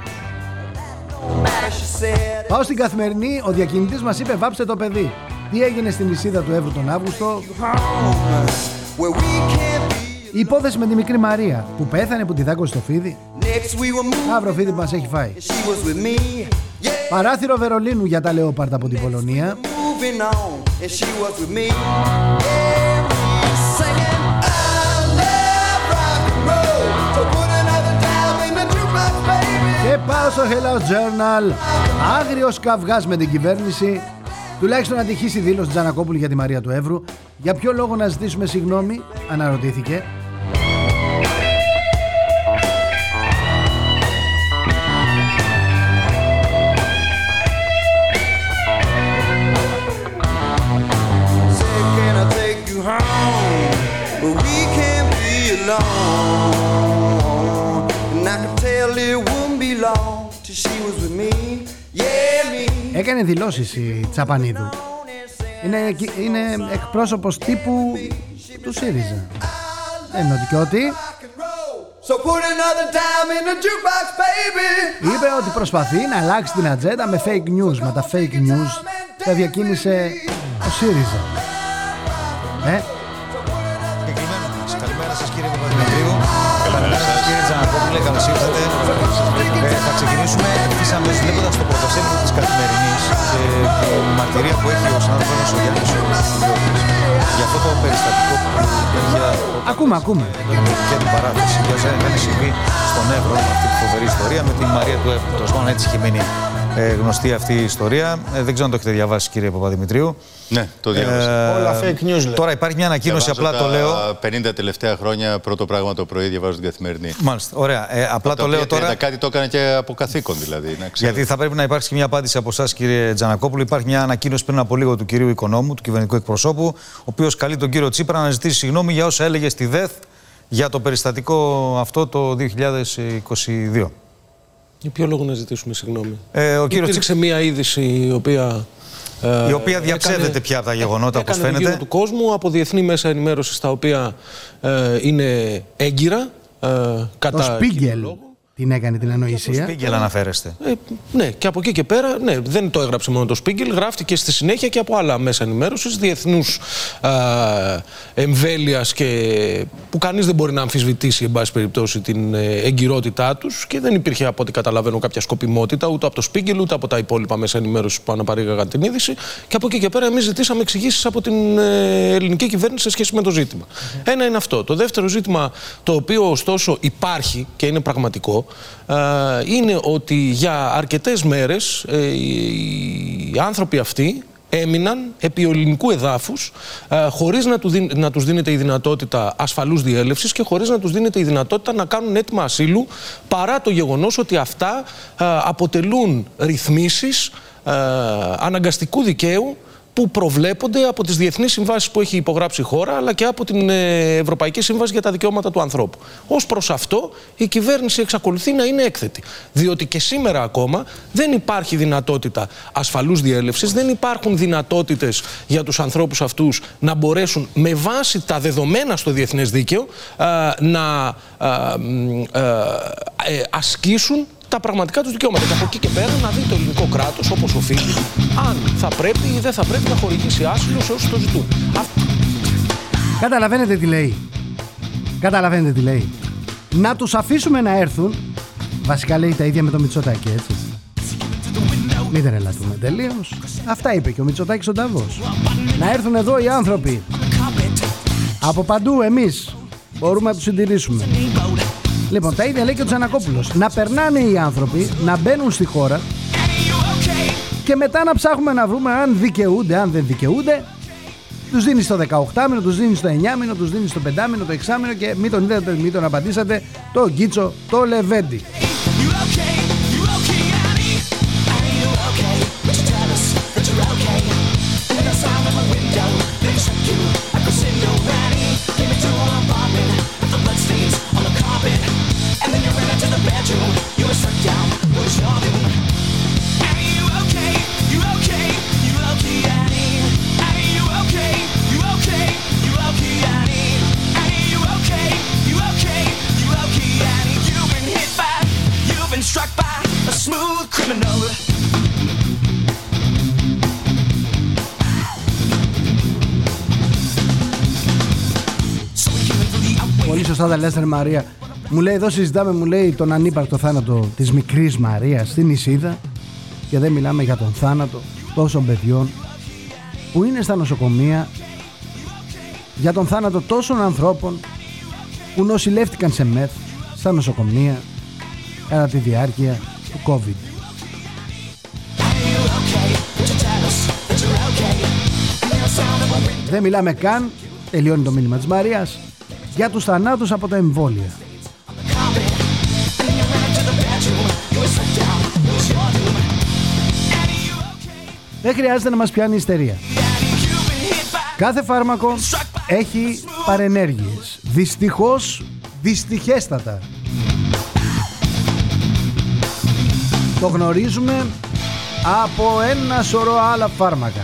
matter, she said. Πάω στην καθημερινή, ο διακινητής μας είπε βάψτε το παιδί. Τι έγινε στην νησίδα του Εύρου τον Αύγουστο, Where we can't be. Η υπόθεση με τη μικρή Μαρία που πέθανε που τη δάκωσε στο φίδι, Next we were moving. αύριο φίδι που μας έχει φάει. She was with me. Yeah. Παράθυρο Βερολίνου για τα Λεόπαρτα από την Πολωνία. Moving on. And she was with me. Yeah, we singing. I love rock and roll. So put another dime in the jukebox, baby. Και πάω στο Hello Journal. Άγριος καυγάς με την κυβέρνηση. Τουλάχιστον ατυχής η δήλωση της Τζανακόπουλου για τη Μαρία του Εύρου. Για ποιο λόγο να ζητήσουμε συγγνώμη, αναρωτήθηκε. Be alone. And I could tell it wouldn't be long till she was with me. Yeah, me. Έκανε δηλώσεις η Τσαπανίδου. Είναι, είναι εκπρόσωπος τύπου του ΣΥΡΙΖΑ. Δεν είναι ότι και ότι. Rock and roll. So put another dime in the jukebox, baby. Είπε ότι προσπαθεί να αλλάξει την ατζέντα με fake news. Με τα fake news τα διακίνησε ο ΣΥΡΙΖΑ. Ε, κύριε Τζανακόπουλε, καλώς ήρθατε. Ε, θα ξεκινήσουμε ευθύς αμέσως βλέποντας το πρωτοσέλιδο της Καθημερινής και την μαρτυρία που έχει ο συνάδελφος ο Γιάννης ο Κουλιώτης για αυτό το περιστατικό που για ακούμε, ακούμε. και την παράθεση για όσα είχαν συμβεί στον Εύρο, αυτή τη φοβερή ιστορία με την Μαρία του Εύρου. Τέλος πάντων, έτσι έχει μείνει ε, γνωστή αυτή η ιστορία. Ε, δεν ξέρω αν το έχετε διαβάσει κύριε Παπαδημητρίου. Ναι, το διάβασα. Ε, Όλα fake news λέει. Τώρα υπάρχει μια ανακοίνωση, Διαβάζω απλά το λέω. τα 50 τελευταία χρόνια, πρώτο πράγμα το πρωί διαβάζω την καθημερινή. Μάλιστα, ωραία. Ε, απλά Τα το λέω οποία τώρα. 30 Κάτι το έκανε και από καθήκον δηλαδή. Να ξέρετε. Γιατί θα πρέπει να υπάρξει και μια απάντηση από εσάς, κύριε Τζανακόπουλο. Υπάρχει μια ανακοίνωση πριν από λίγο του κυρίου Οικονόμου, του κυβερνητικού εκπροσώπου, ο οποίος καλεί τον κύριο Τσίπρα να ζητήσει συγγνώμη για όσα έλεγε στη ΔΕΘ για το περιστατικό αυτό το 2022. Για ποιο λόγο να ζητήσουμε συγγνώμη; Ε, ο κύριος Υπήρξε μία είδηση η οποία. ε, Η οποία διαψεύδεται έκανε- πια από τα γεγονότα, όπως έκανε φαίνεται. γύρω του κόσμου από διεθνή μέσα ενημέρωσης τα οποία ε, είναι έγκυρα. Ε, κατά Το Σπίγκελ κύριο λόγο. Την έκανε την ανοησία; Σπίγκελ αναφέρεστε. Ε, ναι, και από εκεί και πέρα, ναι, δεν το έγραψε μόνο το Σπίγκελ, γράφτηκε στη συνέχεια και από άλλα μέσα ενημέρωσης διεθνούς εμβέλειας και που κανείς δεν μπορεί να αμφισβητήσει, εν πάση περιπτώσει, την ε, εγκυρότητά τους και δεν υπήρχε, από ό,τι καταλαβαίνω, κάποια σκοπιμότητα ούτε από το Σπίγκελ ούτε από τα υπόλοιπα μέσα ενημέρωσης που αναπαρήγαγαν την είδηση. Και από εκεί και πέρα, εμείς ζητήσαμε εξηγήσεις από την ε, ελληνική κυβέρνηση σε σχέση με το ζήτημα. Ένα είναι αυτό. Το δεύτερο ζήτημα, το οποίο ωστόσο υπάρχει και είναι πραγματικό, ε, είναι ότι για αρκετές μέρες ε, οι άνθρωποι αυτοί έμειναν επί ελληνικού εδάφους ε, χωρίς να, του δίν- να τους δίνεται η δυνατότητα ασφαλούς διέλευσης και χωρίς να τους δίνεται η δυνατότητα να κάνουν έτοιμα ασύλου παρά το γεγονός ότι αυτά ε, αποτελούν ρυθμίσεις ε, αναγκαστικού δικαίου που προβλέπονται από τις διεθνείς συμβάσεις που έχει υπογράψει η χώρα αλλά και από την ε, Ευρωπαϊκή Σύμβαση για τα Δικαιώματα του Ανθρώπου. Ως προς αυτό η κυβέρνηση εξακολουθεί να είναι έκθετη. Διότι και σήμερα ακόμα δεν υπάρχει δυνατότητα ασφαλούς διέλευσης, δεν υπάρχουν δυνατότητες για τους ανθρώπους αυτούς να μπορέσουν με βάση τα δεδομένα στο διεθνές δίκαιο α, να α, μ, α, ε, ασκήσουν τα πραγματικά τους δικαιώματα. Και από εκεί και πέρα να δει το ελληνικό κράτος όπως οφείλει, αν θα πρέπει ή δεν θα πρέπει να χορηγήσει άσυλο σε όσους το ζητούν. Αυτό Καταλαβαίνετε τι λέει. Καταλαβαίνετε τι λέει. Να τους αφήσουμε να έρθουν. Βασικά λέει τα ίδια με το Μητσοτάκη, έτσι. Μην δεν ελαττούμε τελείως. Αυτά είπε και ο Μητσοτάκης ο Νταβός. Να έρθουν εδώ οι άνθρωποι. Από παντού εμείς μπορούμε να τους συντηρήσουμε. Λοιπόν, τα ίδια λέει και ο Τζανακόπουλος. Να περνάνε οι άνθρωποι, να μπαίνουν στη χώρα και μετά να ψάχνουμε να βρούμε αν δικαιούνται, αν δεν δικαιούνται. Τους δίνεις στο 18μηνο, τους δίνεις στο 9μηνο, τους δίνεις στο 5μηνο, το 6μηνο και μην τον είδατε, μην τον απαντήσατε, το γκίτσο, το λεβέντι. Struck Πολύ σωστά τα λες ρε Μαρία. Μου λέει εδώ συζητάμε, μου λέει τον ανύπαρκτο θάνατο της μικρής Μαρίας στην Ισίδα και δεν μιλάμε για τον θάνατο τόσων παιδιών που είναι στα νοσοκομεία για τον θάνατο τόσων ανθρώπων που νοσηλεύτηκαν σε μεθ στα νοσοκομεία κατά τη διάρκεια του COVID. Δεν μιλάμε καν, τελειώνει το μήνυμα της Μαρίας, για τους θανάτους από τα εμβόλια. Δεν χρειάζεται να μας πιάνει η ιστερία. Κάθε φάρμακο έχει παρενέργειες. Δυστυχώς, δυστυχέστατα. Το γνωρίζουμε από ένα σωρό άλλα φάρμακα.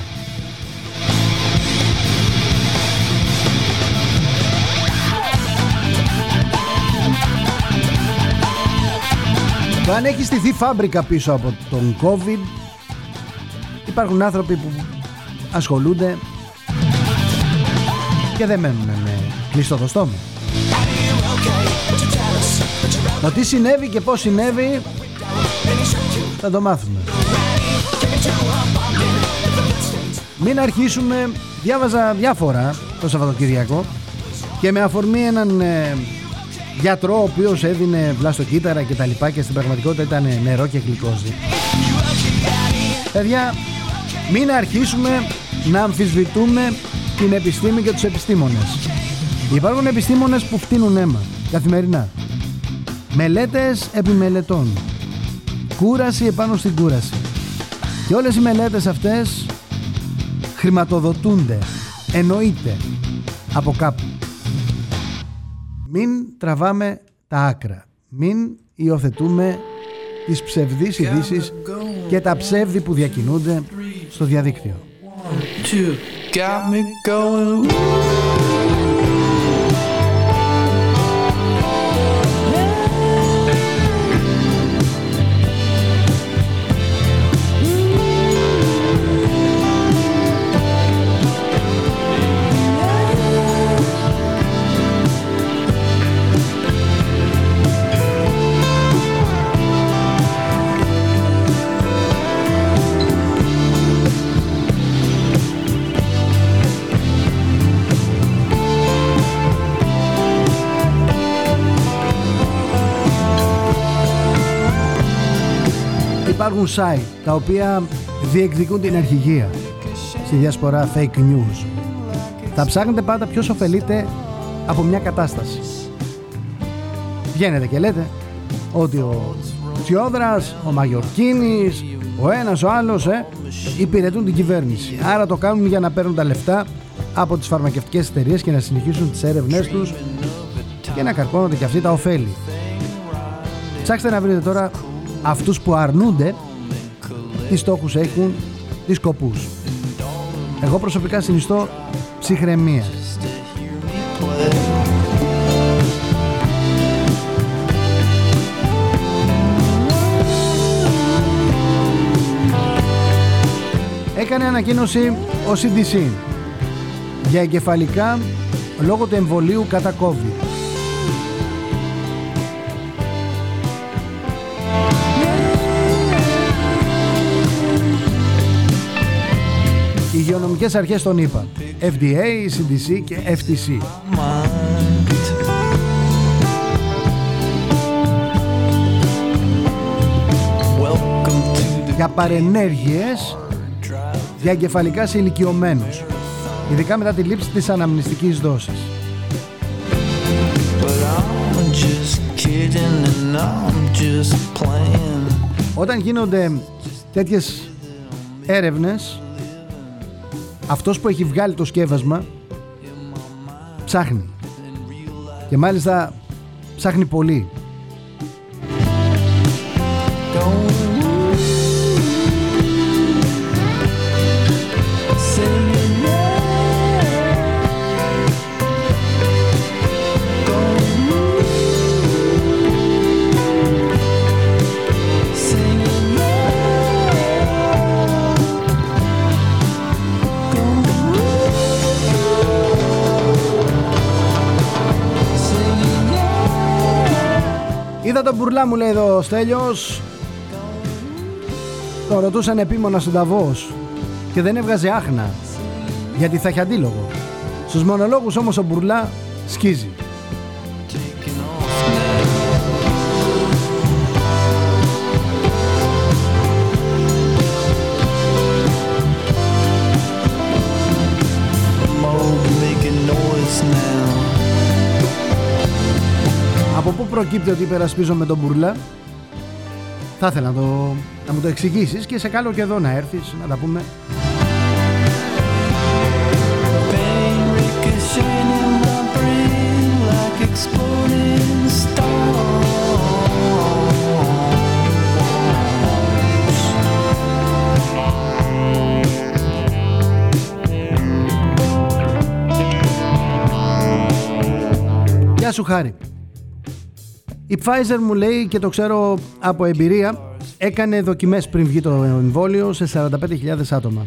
Το αν έχει στηθεί φάμπρικα πίσω από τον COVID υπάρχουν άνθρωποι που ασχολούνται και δεν μένουν με κλειστό το στόμα. Το τι συνέβη και πώς συνέβη θα το μάθουμε. Μην αρχίσουμε, διάβαζα διάφορα το Σαββατοκύριακο και με αφορμή έναν ε, γιατρό ο οποίος έδινε βλαστοκύτταρα και τα λοιπά και στην πραγματικότητα ήταν νερό και γλυκόζι. Παιδιά, μην αρχίσουμε να αμφισβητούμε την επιστήμη και τους επιστήμονες. Υπάρχουν επιστήμονες που φτύνουν αίμα καθημερινά. Μελέτες επί μελετών. Κούραση επάνω στην κούραση. Και όλες οι μελέτες αυτές χρηματοδοτούνται, εννοείται, από κάπου. Μην τραβάμε τα άκρα. Μην υιοθετούμε τις ψευδείς ειδήσεις και τα ψεύδη που διακινούνται στο διαδίκτυο. Two got me going. Υπάρχουν site τα οποία διεκδικούν την αρχηγία στη διασπορά fake news. Θα ψάχνετε πάντα ποιος ωφελείται από μια κατάσταση. Βγαίνετε και λέτε ότι ο Τσιόδρας, ο Μαγιορκίνης, ο ένας, ο άλλος, ε, υπηρετούν την κυβέρνηση. Άρα το κάνουν για να παίρνουν τα λεφτά από τις φαρμακευτικές εταιρείες και να συνεχίσουν τις έρευνές τους και να καρπώνονται και αυτοί τα ωφέλη. Ψάξτε να βρείτε τώρα αυτούς που αρνούνται τι στόχους έχουν, τι σκοπούς. Εγώ προσωπικά συνιστώ ψυχραιμία. Έκανε ανακοίνωση ο CDC για εγκεφαλικά λόγω του εμβολίου κατά COVID. Οι υγειονομικές αρχές των ΗΠΑ FDA, CDC και FTC για παρενέργειες για εγκεφαλικά σε ηλικιωμένους ειδικά μετά τη λήψη της αναμνηστικής δόσης. Όταν γίνονται τέτοιες έρευνες αυτός που έχει βγάλει το σκεύασμα ψάχνει. Και μάλιστα ψάχνει πολύ Είδα τον μπουρλά μου λέει εδώ ο Στέλιος. Τον ρωτούσαν επίμονα στον Ταβός Και δεν έβγαζε άχνα Γιατί θα έχει αντίλογο. Στους μονολόγους όμως ο μπουρλά σκίζει προκύπτει ότι υπερασπίζομαι τον μπουρλά. Θα ήθελα να, το, να μου το εξηγήσεις Και σε καλό και εδώ να έρθεις Να τα πούμε. Γεια σου Χάρη Η Pfizer μου λέει και το ξέρω από εμπειρία Έκανε δοκιμές πριν βγει το εμβόλιο σε 45.000 άτομα.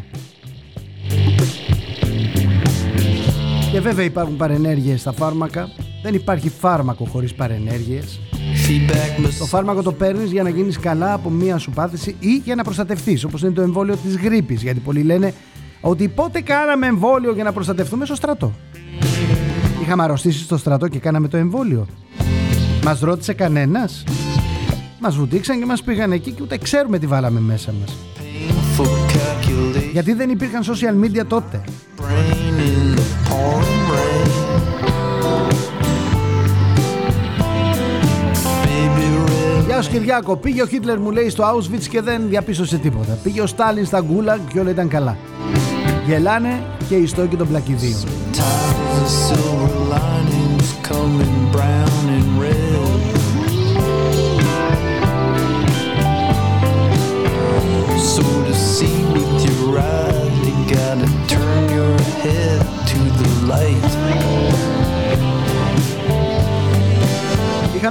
Και βέβαια υπάρχουν παρενέργειες στα φάρμακα. Δεν υπάρχει φάρμακο χωρίς παρενέργειες. Το φάρμακο το παίρνεις για να γίνεις καλά από μία σου πάθηση Ή για να προστατευτείς όπως είναι το εμβόλιο της γρήπης. Γιατί πολλοί λένε ότι πότε κάναμε εμβόλιο για να προστατευτούμε στο στρατό. Είχαμε αρρωστήσει στο στρατό και κάναμε το εμβόλιο. Μας ρώτησε κανένας. Μας βουτήξαν και μας πήγαν εκεί και ούτε ξέρουμε τι βάλαμε μέσα μας. Γιατί δεν υπήρχαν social media τότε. Γεια σου Κυριάκο, πήγε ο Χίτλερ μου λέει στο Auschwitz και δεν διαπίστωσε τίποτα. Πήγε ο Στάλιν στα Γκούλαγκ και όλα ήταν καλά. Γελάνε και οι στόκοι των πλακιδίων.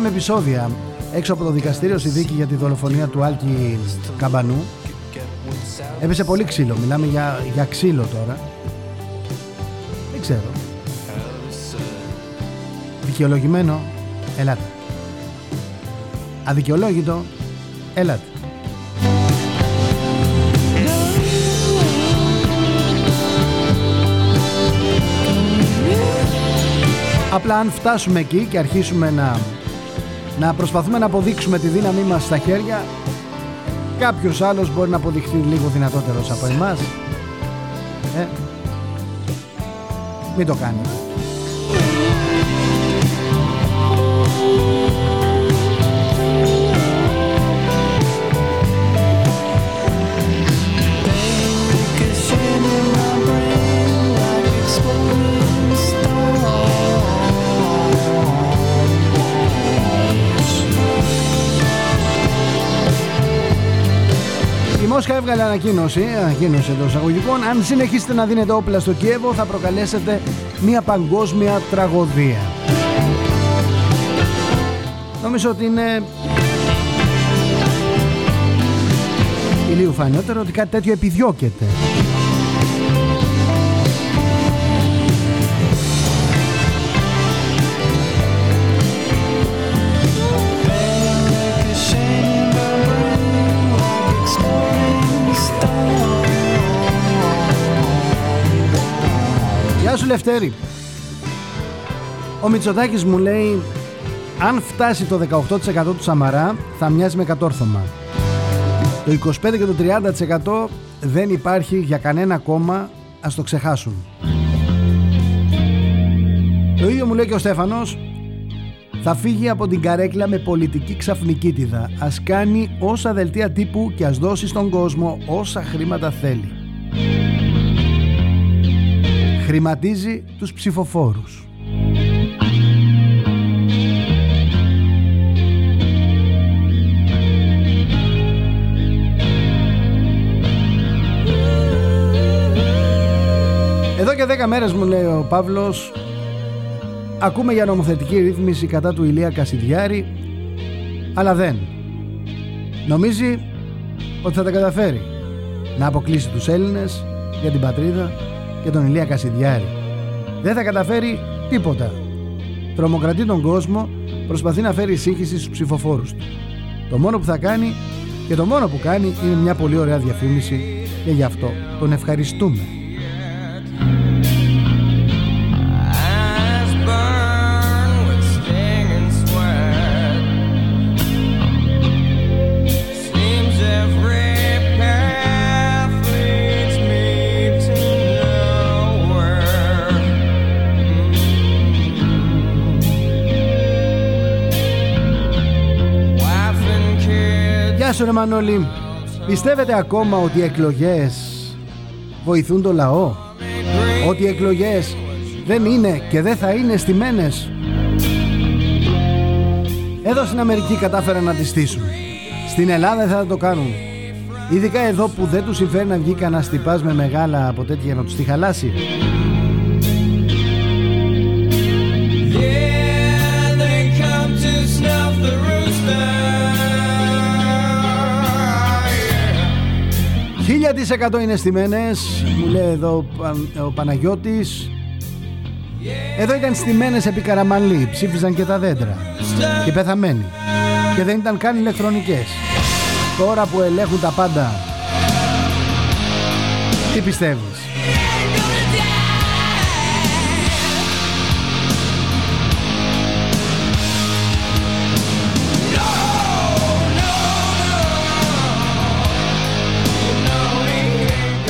Επεισόδια έξω από το δικαστήριο στη δίκη για τη δολοφονία του Άλκη Καμπανού. Έπεσε πολύ ξύλο, μιλάμε για, για ξύλο τώρα. Δεν ξέρω. Δικαιολογημένο, ελάτε. Αδικαιολόγητο, ελάτε. Απλά αν φτάσουμε εκεί και αρχίσουμε να, να προσπαθούμε να αποδείξουμε τη δύναμή μας στα χέρια. Κάποιος άλλος μπορεί να αποδειχθεί λίγο δυνατότερος από εμάς. Ε, μην το κάνει Μόσχα έβγαλε ανακοίνωση, ανακοίνωση εντός εισαγωγικών. Αν συνεχίσετε να δίνετε όπλα στο Κίεβο, θα προκαλέσετε μια παγκόσμια τραγωδία. Νομίζω ότι είναι ηλίου φανιότερο ότι κάτι τέτοιο επιδιώκεται. Λευτέρη. Ο Μητσοτάκης μου λέει αν φτάσει το 18% του Σαμαρά θα μοιάζει με κατόρθωμα. Το 25% και το 30% δεν υπάρχει για κανένα κόμμα, ας το ξεχάσουν. Το ίδιο μου λέει και ο Στέφανος, θα φύγει από την καρέκλα με πολιτική ξαφνικίτιδα. Ας κάνει όσα δελτία τύπου και ας δώσει στον κόσμο όσα χρήματα θέλει. Χρηματίζει τους ψηφοφόρους. Εδώ και 10 μέρες μου λέει ο Παύλος Ακούμε για νομοθετική ρύθμιση κατά του Ηλία Κασιδιάρη Αλλά δεν Νομίζει ότι θα τα καταφέρει Να αποκλείσει τους Έλληνες για την πατρίδα και τον Ηλία Κασιδιάρη. Δεν θα καταφέρει τίποτα. Τρομοκρατεί τον κόσμο Προσπαθεί να φέρει σύγχυση στους ψηφοφόρους του. Το μόνο που θα κάνει και το μόνο που κάνει είναι μια πολύ ωραία διαφήμιση και γι' αυτό τον ευχαριστούμε. Σου ρε Μανώλη. Πιστεύετε ακόμα ότι οι εκλογές βοηθούν το λαό; Ότι οι εκλογές δεν είναι και δεν θα είναι στημένες; Εδώ στην Αμερική κατάφεραν να τις στήσουν. Στην Ελλάδα δεν θα το κάνουν. Ειδικά εδώ που δεν τους συμφέρει να βγει κανένα τυπάς με μεγάλα από τέτοια για να τους τη χαλάσει. 1000% είναι στημένες, μου λέει εδώ ο Παν- ο Παναγιώτης. Εδώ ήταν στημένες επί Καραμαλή, ψήφιζαν και τα δέντρα. Και πεθαμένοι. Και δεν ήταν καν ηλεκτρονικές. Τώρα που ελέγχουν τα πάντα, τι πιστεύεις;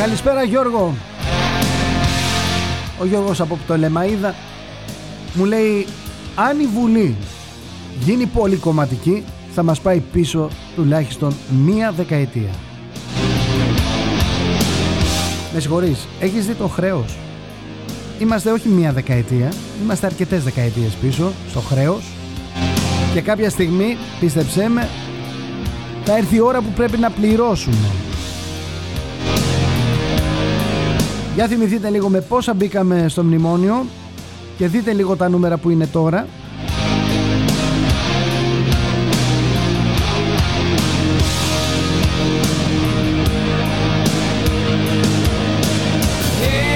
Καλησπέρα Γιώργο. Ο Γιώργος από το Λεμαΐδα Μου λέει Αν η Βουλή γίνει πολυκομματική Θα μας πάει πίσω τουλάχιστον μία δεκαετία Με συγχωρείς Έχεις δει το χρέος; Είμαστε όχι μία δεκαετία Είμαστε αρκετές δεκαετίες πίσω Στο χρέος. Και κάποια στιγμή πίστεψέ με Θα έρθει η ώρα που πρέπει να πληρώσουμε Για θυμηθείτε λίγο με πόσα μπήκαμε στο μνημόνιο και δείτε λίγο τα νούμερα που είναι τώρα. Yeah,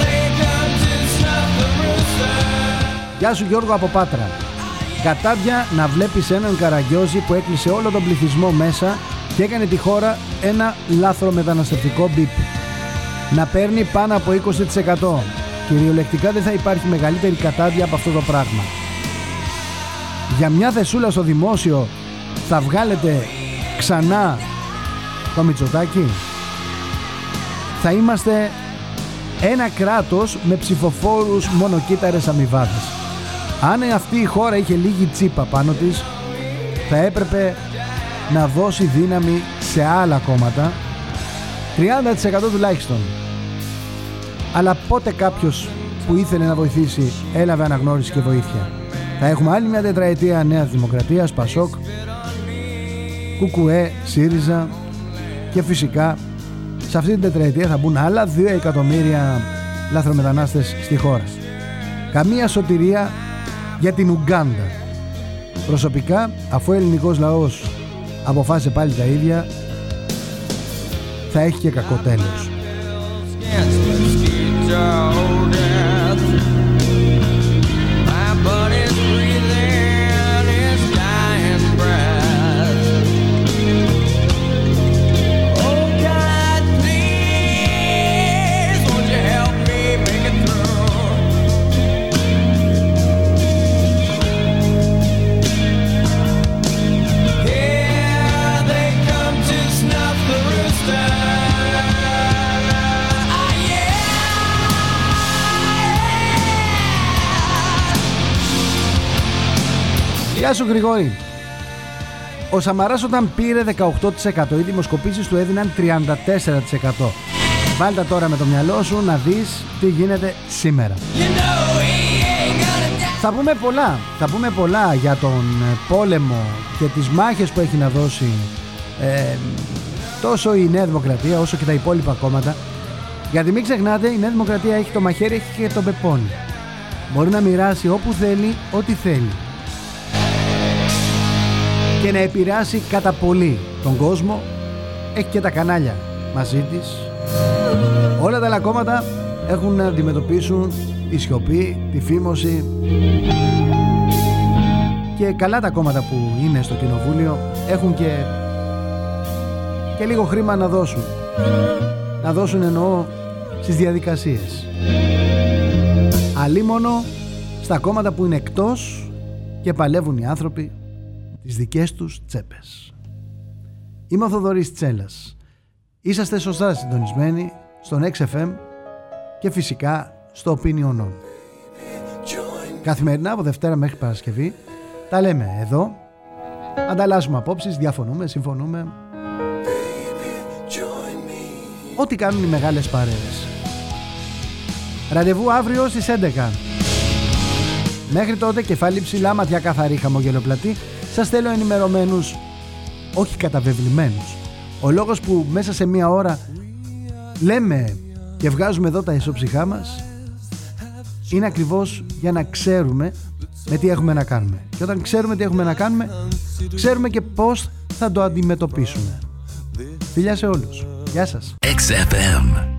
they come to snuff the rooster. Γεια σου Γιώργο από Πάτρα. Κατάδια να βλέπεις έναν Καραγκιόζη που έκλεισε όλο τον πληθυσμό μέσα και έκανε τη χώρα ένα λάθρο μεταναστευτικό μπιπ. Να παίρνει πάνω από 20%. Κυριολεκτικά δεν θα υπάρχει μεγαλύτερη κατάδια από αυτό το πράγμα. Για μια θεσούλα στο δημόσιο θα βγάλετε ξανά το Μητσοτάκι. Θα είμαστε ένα κράτος με ψηφοφόρους μονοκύτταρες αμοιβάδες. Αν αυτή η χώρα είχε λίγη τσίπα πάνω της, θα έπρεπε να δώσει δύναμη σε άλλα κόμματα, 30% τουλάχιστον. Αλλά πότε κάποιος που ήθελε να βοηθήσει έλαβε αναγνώριση και βοήθεια. Θα έχουμε άλλη μια τετραετία Νέας Δημοκρατίας, Πασόκ, Κουκουέ, ΣΥΡΙΖΑ και φυσικά σε αυτή την τετραετία θα μπουν άλλα 2 εκατομμύρια λάθρομετανάστες στη χώρα. Καμία σωτηρία για την Ουγκάντα. Προσωπικά, αφού ο ελληνικός λαός αποφάσισε πάλι τα ίδια, θα έχει και κακό τέλος. Γεια σου Γρηγόρη. Ο Σαμαράς όταν πήρε 18% οι δημοσκοπήσεις του έδιναν 34%. Βάλτε τώρα με το μυαλό σου να δεις τι γίνεται σήμερα. Θα πούμε πολλά, θα πούμε πολλά για τον ε, πόλεμο και τις μάχες που έχει να δώσει ε, τόσο η Νέα Δημοκρατία όσο και τα υπόλοιπα κόμματα. Γιατί μην ξεχνάτε, η Νέα Δημοκρατία έχει το μαχαίρι, έχει και το πεπόνι. Μπορεί να μοιράσει όπου θέλει, ό,τι θέλει. Και να επηρεάσει κατά πολύ τον κόσμο. Έχει και τα κανάλια μαζί της. Όλα τα άλλα κόμματα έχουν να αντιμετωπίσουν τη σιωπή, τη φήμωση και καλά τα κόμματα που είναι στο κοινοβούλιο έχουν και, και λίγο χρήμα να δώσουν. Να δώσουν εννοώ στις διαδικασίες. Αλίμονο στα κόμματα που είναι εκτός και παλεύουν οι άνθρωποι τις δικές τους τσέπες. Είμαι ο Θοδωρής Τσέλας. Είσαστε σωστά συντονισμένοι στον XFM και φυσικά στο Opinion On. Καθημερινά από Δευτέρα μέχρι Παρασκευή τα λέμε εδώ, ανταλλάσσουμε απόψεις, διαφωνούμε, συμφωνούμε. Ό,τι κάνουν οι μεγάλες παρέες. Ραντεβού αύριο στις 11. Μέχρι τότε κεφάλι ψηλά, ματιά καθαρή, χαμογελοπλατή, σας θέλω ενημερωμένους, όχι καταβεβλημένους. Ο λόγος που μέσα σε μία ώρα λέμε και βγάζουμε εδώ τα ισοψυχά μας είναι ακριβώς για να ξέρουμε με τι έχουμε να κάνουμε. Και όταν ξέρουμε τι έχουμε να κάνουμε, ξέρουμε και πώς θα το αντιμετωπίσουμε. Φιλιά σε όλους. Γεια σας. XFM.